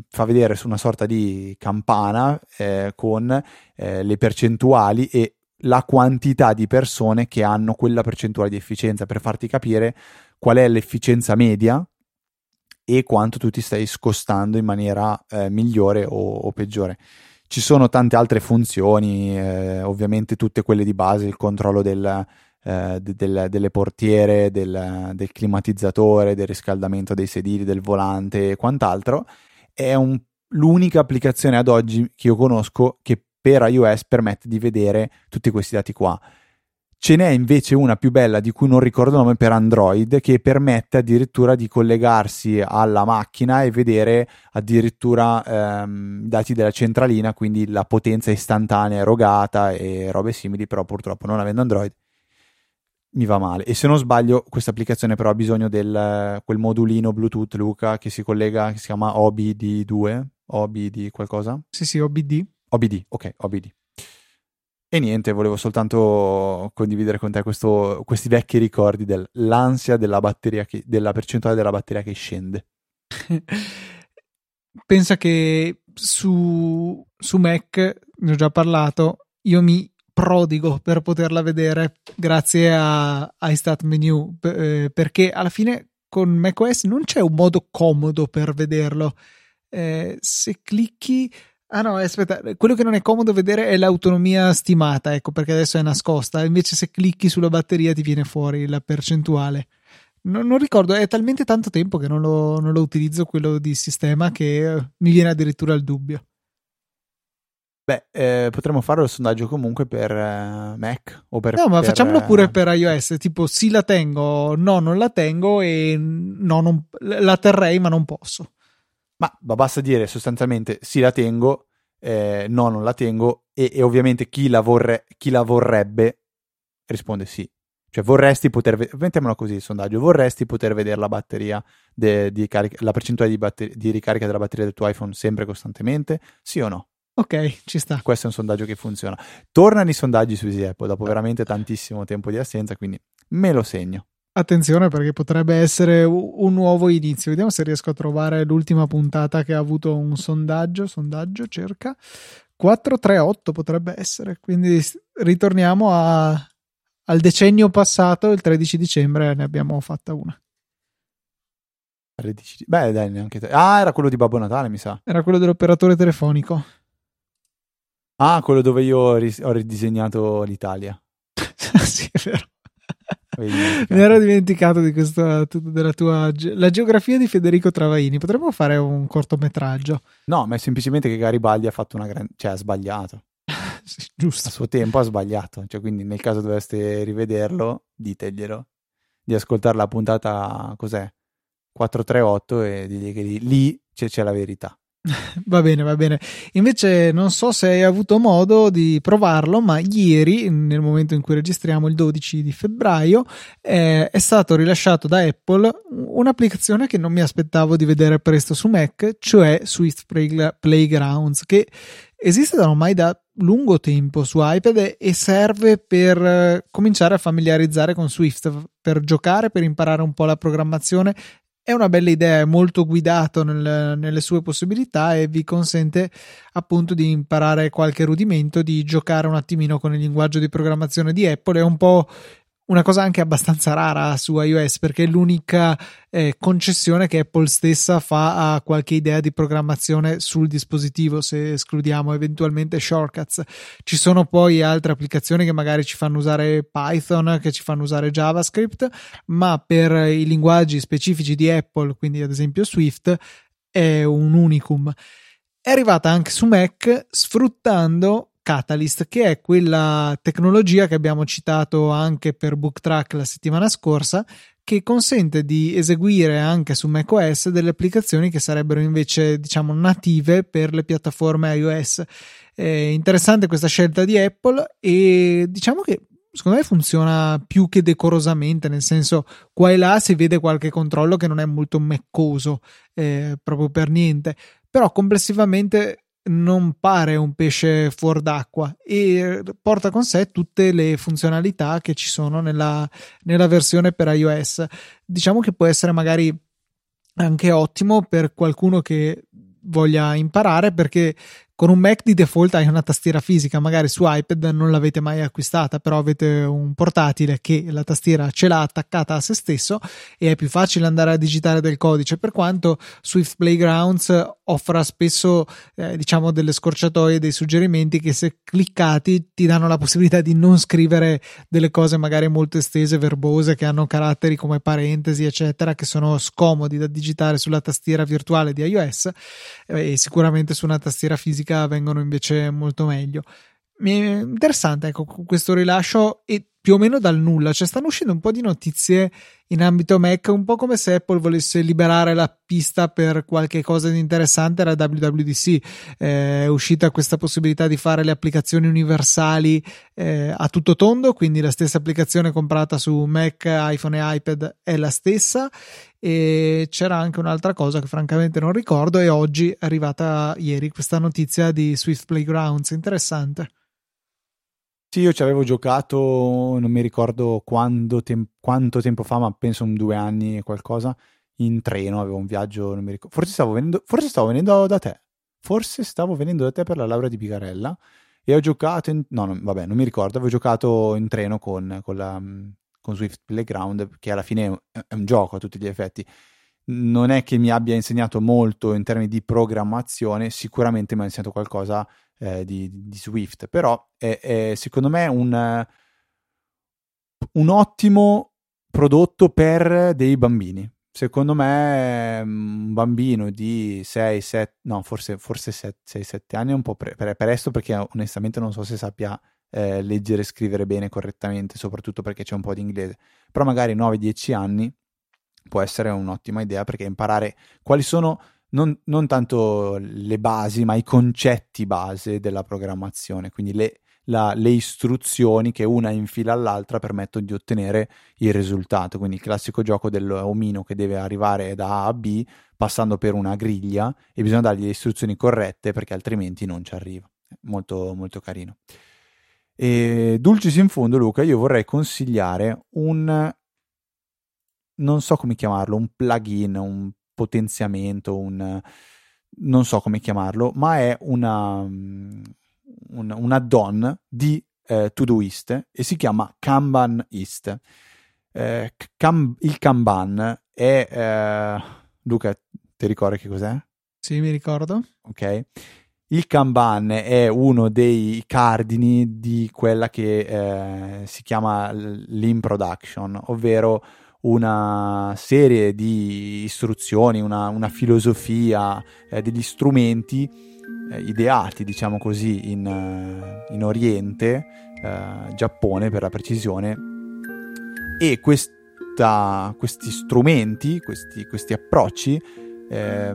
fa vedere su una sorta di campana eh, con eh, le percentuali e la quantità di persone che hanno quella percentuale di efficienza per farti capire qual è l'efficienza media e quanto tu ti stai scostando in maniera eh, migliore o, o, peggiore. Ci sono tante altre funzioni, eh, ovviamente tutte quelle di base, il controllo del, eh, del, delle portiere, del, del, climatizzatore, del riscaldamento dei sedili, del volante e quant'altro. È un, l'unica applicazione ad oggi che io conosco che per iOS permette di vedere tutti questi dati qua. Ce n'è invece una più bella di cui non ricordo il nome per Android che permette addirittura di collegarsi alla macchina e vedere addirittura ehm, dati della centralina, quindi la potenza istantanea erogata e robe simili, però purtroppo non avendo Android mi va male. E se non sbaglio, questa applicazione però ha bisogno del quel modulino Bluetooth, Luca, che si collega, che si chiama OBD2, OBD qualcosa? Sì, sì, OBD. OBD, ok, OBD. E niente, volevo soltanto condividere con te questo, questi vecchi ricordi dell'ansia della batteria, che, della percentuale della batteria che scende. Pensa che su, su Mac, ne ho già parlato, io mi prodigo per poterla vedere grazie a iStat Menu eh, perché alla fine con macOS non c'è un modo comodo per vederlo eh, se clicchi ah no aspetta quello che non è comodo vedere è l'autonomia stimata ecco perché adesso è nascosta. Invece se clicchi sulla batteria ti viene fuori la percentuale. Non, non ricordo è talmente tanto tempo che non lo, non lo utilizzo quello di sistema che eh, mi viene addirittura il dubbio. Beh, eh, potremmo fare il sondaggio comunque per eh, Mac o per No, ma per, facciamolo pure per iOS, tipo sì la tengo, no non la tengo e no non, la terrei ma non posso. Ma, basta dire sostanzialmente sì la tengo, eh, no non la tengo e, e ovviamente chi la, vorre, chi la, vorrebbe risponde sì. Cioè vorresti poter vedere, mettiamolo così il sondaggio, vorresti poter vedere la batteria, de, di carica, la percentuale di, batter- di ricarica della batteria del tuo iPhone sempre costantemente? Sì o no? Ok, ci sta. Questo è un sondaggio che funziona. Tornano i sondaggi su Easy Apple dopo veramente tantissimo tempo di assenza, quindi me lo segno. Attenzione perché potrebbe essere un nuovo inizio. Vediamo se riesco a trovare l'ultima puntata che ha avuto un sondaggio. Sondaggio cerca 438 potrebbe essere. Quindi ritorniamo a, al decennio passato, il 13 dicembre ne abbiamo fatta una. 13, beh, dai, neanche te. Ah, era quello di Babbo Natale, mi sa. Era quello dell'operatore telefonico. Ah, quello dove io ho ridisegnato l'Italia. sì, è vero. Mi ero dimenticato di questa della tua la geografia di Federico Travaini. Potremmo fare un cortometraggio. No, ma è semplicemente che Garibaldi ha fatto una grande cioè ha sbagliato. sì, giusto. A suo tempo ha sbagliato, cioè quindi nel caso doveste rivederlo, diteglielo di ascoltare la puntata cos'è? 438 e digli che lì, lì c'è, c'è la verità. Va bene, va bene. Invece non so se hai avuto modo di provarlo, ma ieri, nel momento in cui registriamo il 12 di febbraio, eh, è stato rilasciato da Apple un'applicazione che non mi aspettavo di vedere presto su Mac, cioè Swift Playgrounds, che esiste da ormai da lungo tempo su iPad e serve per eh, cominciare a familiarizzare con Swift, per giocare, per imparare un po' la programmazione è una bella idea, è molto guidato nel, nelle sue possibilità e vi consente appunto di imparare qualche rudimento, di giocare un attimino con il linguaggio di programmazione di Apple. È un po' una cosa anche abbastanza rara su iOS perché è l'unica eh, concessione che Apple stessa fa a qualche idea di programmazione sul dispositivo se escludiamo eventualmente shortcuts. Ci sono poi altre applicazioni che magari ci fanno usare Python che ci fanno usare JavaScript ma per i linguaggi specifici di Apple quindi ad esempio Swift è un unicum. È arrivata anche su Mac sfruttando Catalyst, che è quella tecnologia che abbiamo citato anche per BookTrack la settimana scorsa, che consente di eseguire anche su macOS delle applicazioni che sarebbero invece, diciamo, native per le piattaforme iOS. È interessante questa scelta di Apple e diciamo che secondo me funziona più che decorosamente, nel senso qua e là si vede qualche controllo che non è molto meccoso, eh, proprio per niente, però complessivamente non pare un pesce fuor d'acqua e porta con sé tutte le funzionalità che ci sono nella, nella versione per iOS. Diciamo che può essere magari anche ottimo per qualcuno che voglia imparare perché con un Mac di default hai una tastiera fisica, magari su iPad non l'avete mai acquistata, però avete un portatile che la tastiera ce l'ha attaccata a se stesso e è più facile andare a digitare del codice, per quanto Swift Playgrounds offra spesso eh, diciamo delle scorciatoie, dei suggerimenti che se cliccati ti danno la possibilità di non scrivere delle cose magari molto estese, verbose, che hanno caratteri come parentesi, eccetera, che sono scomodi da digitare sulla tastiera virtuale di iOS eh, e sicuramente su una tastiera fisica fisica vengono invece molto meglio. Interessante ecco, questo rilascio e più o meno dal nulla, cioè stanno uscendo un po' di notizie in ambito Mac, un po' come se Apple volesse liberare la pista per qualche cosa di interessante alla WWDC. Eh, è uscita questa possibilità di fare le applicazioni universali eh, a tutto tondo, quindi la stessa applicazione comprata su Mac, iPhone e iPad è la stessa. E c'era anche un'altra cosa che francamente non ricordo e oggi è arrivata ieri questa notizia di Swift Playgrounds, interessante. Sì, io ci avevo giocato, non mi ricordo tem- quanto tempo fa, ma penso un due anni e qualcosa, in treno, avevo un viaggio, non mi ricordo, forse stavo venendo, forse stavo venendo da te, forse stavo venendo da te per la laurea di Picarella e ho giocato, in, no, non, vabbè, non mi ricordo, avevo giocato in treno con, con, la, con Swift Playground, che alla fine è un gioco a tutti gli effetti. Non è che mi abbia insegnato molto in termini di programmazione, sicuramente mi ha insegnato qualcosa eh, di, di, Swift, però è, è secondo me un, un ottimo prodotto per dei bambini. Secondo me un bambino di 6, 7, no, forse, forse 6, 7 anni è un po' pre- presto perché onestamente non so se sappia eh, leggere e scrivere bene correttamente, soprattutto perché c'è un po' di inglese. Però magari 9-10 anni può essere un'ottima idea perché imparare quali sono non, non, tanto le basi, ma i concetti base della programmazione, quindi le, la, le istruzioni che una infila all'altra permettono di ottenere il risultato. Quindi il classico gioco dell'omino che deve arrivare da A a B passando per una griglia e bisogna dargli le istruzioni corrette perché altrimenti non ci arriva. Molto, molto carino. E dulcis in fondo, Luca, io vorrei consigliare un non so come chiamarlo, un plugin, un potenziamento, un non so come chiamarlo, ma è una, un, un add-on di eh, Todoist e si chiama Kanbanist. Eh, Cam, il Kanban è eh, Luca, ti ricordi che cos'è? Sì, mi ricordo. Ok. Il Kanban è uno dei cardini di quella che eh, si chiama l'in production, ovvero una serie di istruzioni, una, una filosofia, eh, degli strumenti eh, ideati, diciamo così, in, uh, in Oriente, uh, Giappone per la precisione, e questa, questi strumenti, questi, questi approcci, eh,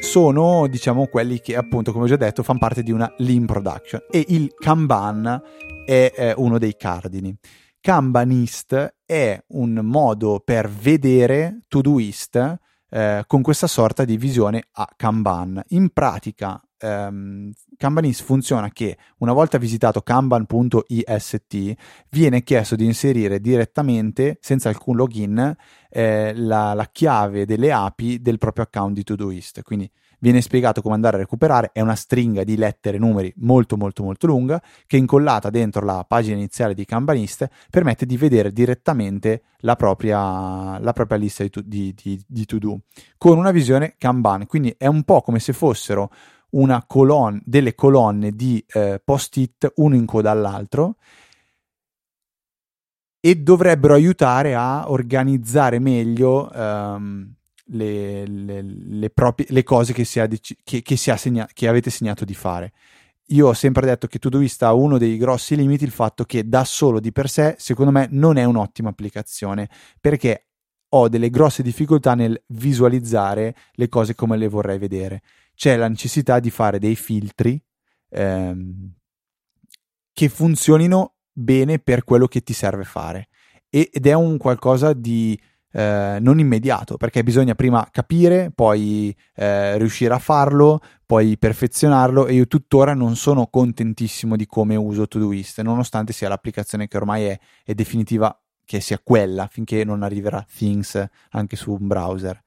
sono diciamo quelli che appunto come ho già detto fanno parte di una lean production e il Kanban è eh, uno dei cardini. Kanbanist è un modo per vedere Todoist eh, con questa sorta di visione a Kanban. In pratica ehm, Kanbanist funziona che una volta visitato kanban.ist viene chiesto di inserire direttamente, senza alcun login, eh, la, la, chiave delle API del proprio account di Todoist. Quindi viene spiegato come andare a recuperare, è una stringa di lettere e numeri molto molto molto lunga che incollata dentro la pagina iniziale di Kanbanist permette di vedere direttamente la propria, la propria lista di, di, di, di to-do con una visione Kanban, quindi è un po' come se fossero una colonna, delle colonne di eh, post-it uno in coda all'altro e dovrebbero aiutare a organizzare meglio um, le, le, le, proprie, le cose che, si che, che, si segna, che avete segnato di fare. Io ho sempre detto che Todoist ha uno dei grossi limiti, il fatto che da solo di per sé, secondo me, non è un'ottima applicazione, perché ho delle grosse difficoltà nel visualizzare le cose come le vorrei vedere. C'è la necessità di fare dei filtri ehm, che funzionino bene per quello che ti serve fare. ed è un qualcosa di eh, non immediato, perché bisogna prima capire, poi eh, riuscire a farlo, poi perfezionarlo e io tuttora non sono contentissimo di come uso Todoist, nonostante sia l'applicazione che ormai è, è definitiva che sia quella finché non arriverà Things anche su un browser.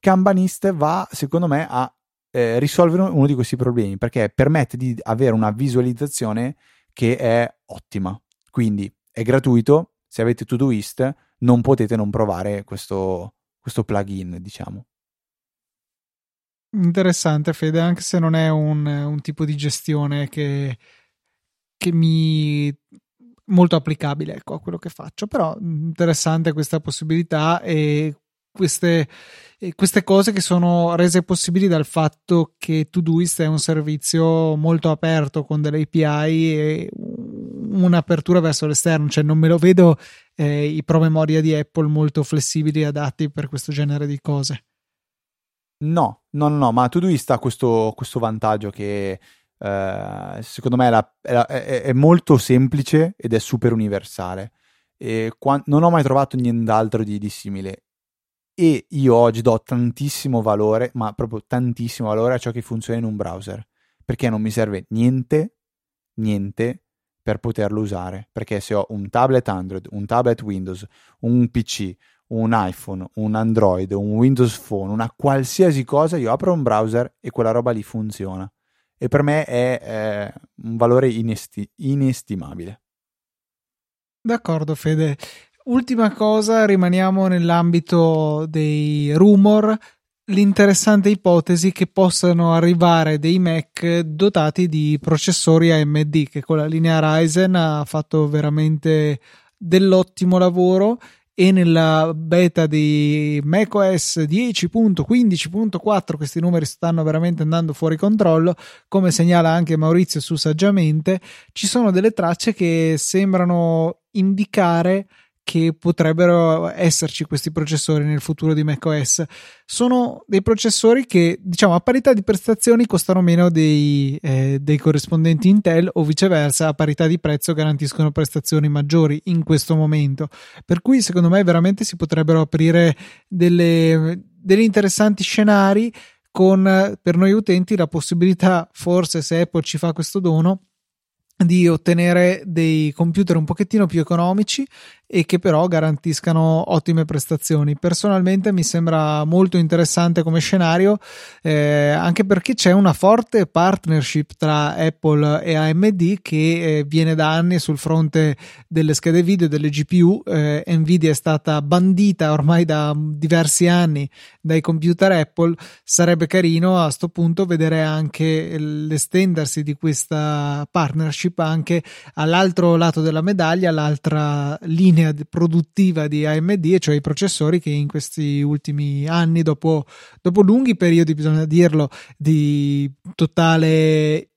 Kanbanist va, secondo me, a eh, risolvere uno di questi problemi perché permette di avere una visualizzazione che è ottima. Quindi è gratuito, se avete Todoist non potete non provare questo, questo plugin, diciamo. Interessante, Fede, anche se non è un, un tipo di gestione che, che mi molto applicabile ecco, a quello che faccio, però interessante questa possibilità e queste, queste, cose che sono rese possibili dal fatto che Todoist è un servizio molto aperto con delle API e un'apertura verso l'esterno, cioè non me lo vedo eh, i promemoria di Apple molto flessibili e adatti per questo genere di cose. No, no, no, ma Todoist ha questo, questo vantaggio che eh, secondo me è, la, è, è, molto semplice ed è super universale. E qua, non ho mai trovato nient'altro di, di simile e io oggi do tantissimo valore, ma proprio tantissimo valore a ciò che funziona in un browser, perché non mi serve niente, niente per poterlo usare, perché se ho un tablet Android, un tablet Windows, un PC, un iPhone, un Android, un Windows Phone, una qualsiasi cosa, io apro un browser e quella roba lì funziona. E per me è, è un valore inesti- inestimabile. D'accordo, Fede. Ultima cosa, rimaniamo nell'ambito dei rumor. L'interessante ipotesi che possano arrivare dei Mac dotati di processori AMD che con la linea Ryzen ha fatto veramente dell'ottimo lavoro e nella beta di macOS 10.15.4 questi numeri stanno veramente andando fuori controllo come segnala anche Maurizio su saggiamente ci sono delle tracce che sembrano indicare che potrebbero esserci questi processori nel futuro di macOS. Sono dei processori che, diciamo, a parità di prestazioni costano meno dei, eh, dei, corrispondenti Intel o viceversa, a parità di prezzo garantiscono prestazioni maggiori in questo momento. Per cui, secondo me, veramente si potrebbero aprire delle, degli interessanti scenari con per noi utenti la possibilità, forse se Apple ci fa questo dono, di ottenere dei computer un pochettino più economici e che però garantiscano ottime prestazioni. Personalmente mi sembra molto interessante come scenario, eh, anche perché c'è una forte partnership tra Apple e AMD che eh, viene da anni sul fronte delle schede video, delle GPU. Eh, Nvidia è stata bandita ormai da diversi anni dai computer Apple. Sarebbe carino a questo punto vedere anche l'estendersi di questa partnership anche all'altro lato della medaglia, all'altra linea linea produttiva di AMD, cioè i processori che in questi ultimi anni, dopo, dopo lunghi periodi, bisogna dirlo, di totale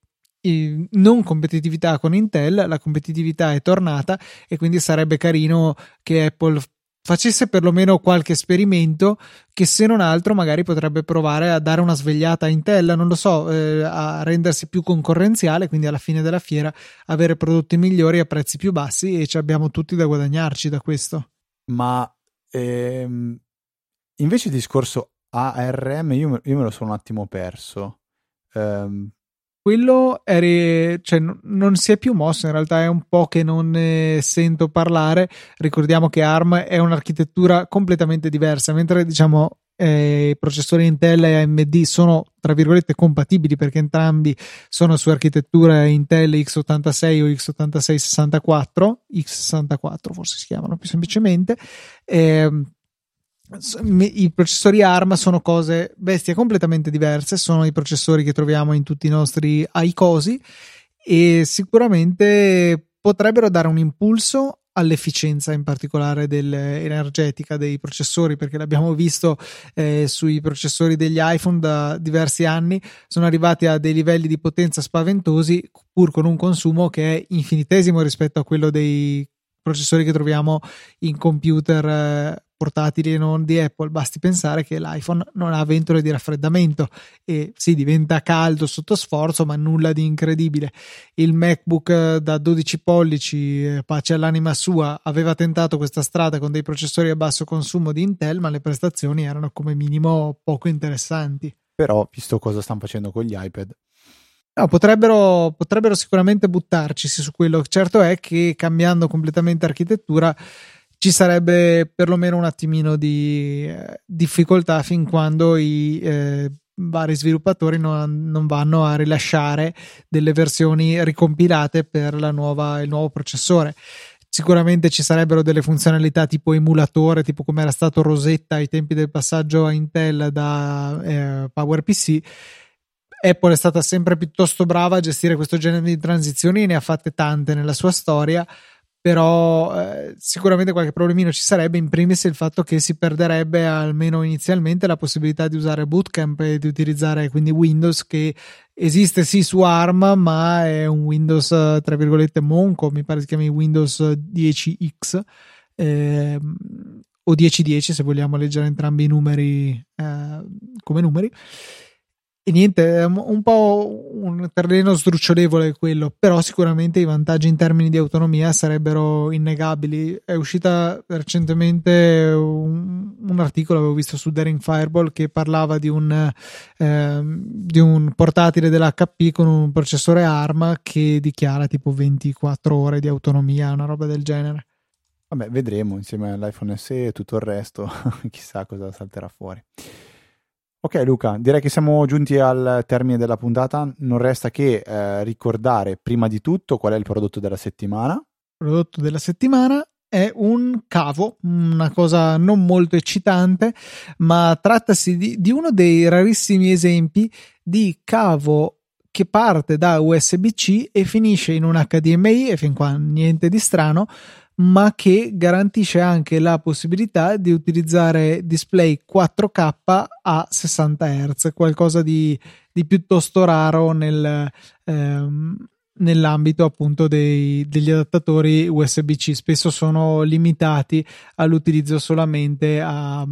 non competitività con Intel, la competitività è tornata e quindi sarebbe carino che Apple facesse perlomeno qualche esperimento che se non altro magari potrebbe provare a dare una svegliata a Intel, non lo so, eh, a rendersi più concorrenziale, quindi alla fine della fiera avere prodotti migliori a prezzi più bassi e ci abbiamo tutti da guadagnarci da questo. Ma ehm, invece il discorso ARM io, io, me lo sono un attimo perso. Um, quello è, cioè, non si è più mosso, in realtà è un po' che non ne sento parlare. Ricordiamo che ARM è un'architettura completamente diversa, mentre diciamo eh, i processori Intel e AMD sono tra virgolette compatibili perché entrambi sono su architettura Intel x86 o x86-64, x64 forse si chiamano più semplicemente. Eh, i processori ARM sono cose bestie completamente diverse, sono i processori che troviamo in tutti i nostri iCosi e sicuramente potrebbero dare un impulso all'efficienza in particolare dell'energetica dei processori perché l'abbiamo visto eh, sui processori degli iPhone da diversi anni sono arrivati a dei livelli di potenza spaventosi pur con un consumo che è infinitesimo rispetto a quello dei processori che troviamo in computer eh, portatili e non di Apple, basti pensare che l'iPhone non ha ventole di raffreddamento e si diventa caldo sotto sforzo, ma nulla di incredibile. Il MacBook eh, da 12 pollici, eh, pace all'anima sua, aveva tentato questa strada con dei processori a basso consumo di Intel, ma le prestazioni erano come minimo poco interessanti. Però, visto cosa stanno facendo con gli iPad, No, potrebbero, potrebbero, sicuramente buttarci su quello. Certo è che cambiando completamente architettura ci sarebbe perlomeno un attimino di eh, difficoltà fin quando i eh, vari sviluppatori non, non, vanno a rilasciare delle versioni ricompilate per nuova, il nuovo processore. Sicuramente ci sarebbero delle funzionalità tipo emulatore, tipo come era stato Rosetta ai tempi del passaggio a Intel da eh, PowerPC. Apple è stata sempre piuttosto brava a gestire questo genere di transizioni, ne ha fatte tante nella sua storia però eh, sicuramente qualche problemino ci sarebbe in primis il fatto che si perderebbe almeno inizialmente la possibilità di usare Bootcamp e di utilizzare quindi Windows che esiste sì su ARM ma è un Windows tra virgolette monco mi pare si chiami Windows 10X eh, o 1010 se vogliamo leggere entrambi i numeri eh, come numeri e niente, è un po' un terreno sdrucciolevole quello, però sicuramente i vantaggi in termini di autonomia sarebbero innegabili. È uscita recentemente un, un articolo, avevo visto su Daring Fireball, che parlava di un, eh, di un portatile dell'HP con un processore ARM che dichiara tipo 24 ore di autonomia, una roba del genere. Vabbè, vedremo insieme all'iPhone SE e tutto il resto, chissà cosa salterà fuori. Ok Luca, direi che siamo giunti al termine della puntata, non resta che eh, ricordare prima di tutto qual è il prodotto della settimana. Il prodotto della settimana è un cavo, una cosa non molto eccitante, ma trattasi di, di uno dei rarissimi esempi di cavo che parte da USB-C e finisce in un HDMI, e fin qua niente di strano, ma che garantisce anche la possibilità di utilizzare display 4K a 60 Hz, qualcosa di, di piuttosto raro nel, ehm, nell'ambito appunto dei, degli adattatori USB-C. Spesso sono limitati all'utilizzo solamente a,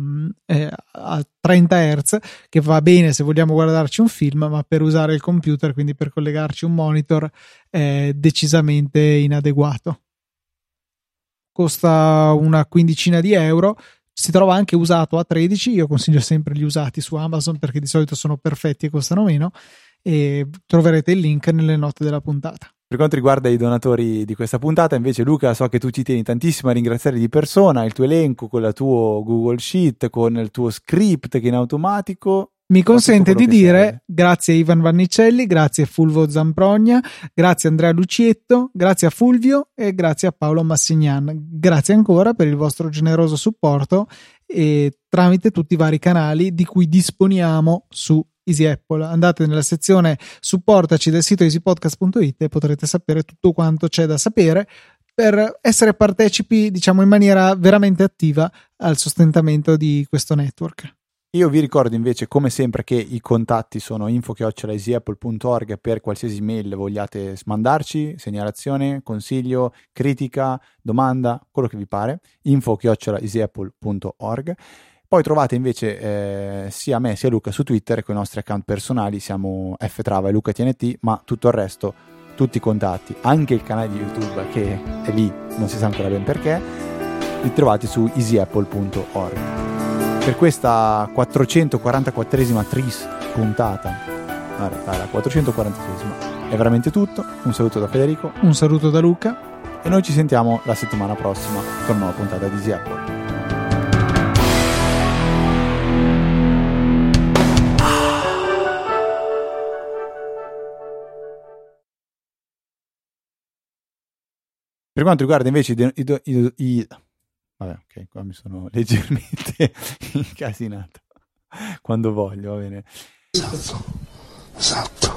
eh, a 30 Hz, che va bene se vogliamo guardarci un film, ma per usare il computer, quindi per collegarci un monitor, è decisamente inadeguato costa una quindicina di euro si trova anche usato a 13 io consiglio sempre gli usati su Amazon perché di solito sono perfetti e costano meno e troverete il link nelle note della puntata. Per quanto riguarda i donatori di questa puntata, invece, Luca, so che tu ci tieni tantissimo a ringraziare di persona il tuo elenco con il tuo Google Sheet, con il tuo script che in automatico mi consente di dire serve. grazie a Ivan Vannicelli, grazie a Fulvo Zamprogna, grazie a Andrea Lucietto, grazie a Fulvio e grazie a Paolo Massignan. Grazie ancora per il vostro generoso supporto e tramite tutti i vari canali di cui disponiamo su Easy Apple. Andate nella sezione supportaci del sito easypodcast.it e potrete sapere tutto quanto c'è da sapere per essere partecipi, diciamo, in maniera veramente attiva al sostentamento di questo network. Io vi ricordo invece, come sempre, che i contatti sono info-easyapple.org per qualsiasi mail vogliate mandarci, segnalazione, consiglio, critica, domanda, quello che vi pare, info-easyapple.org. Poi trovate invece eh, sia me sia Luca su Twitter con i nostri account personali, siamo ftrava e Luca TNT, ma tutto il resto, tutti i contatti, anche il canale di YouTube che è lì, non si sa ancora ben perché, li trovate su easyapple.org per questa 444esima tris puntata Guarda, la 446esima. È veramente tutto. Un saluto da Federico. Un saluto da Luca. E noi ci sentiamo la settimana prossima con una nuova puntata di Easy Per quanto riguarda invece i, i, i, i vabbè, ok, qua mi sono leggermente incasinato quando voglio, va bene. Esatto, esatto.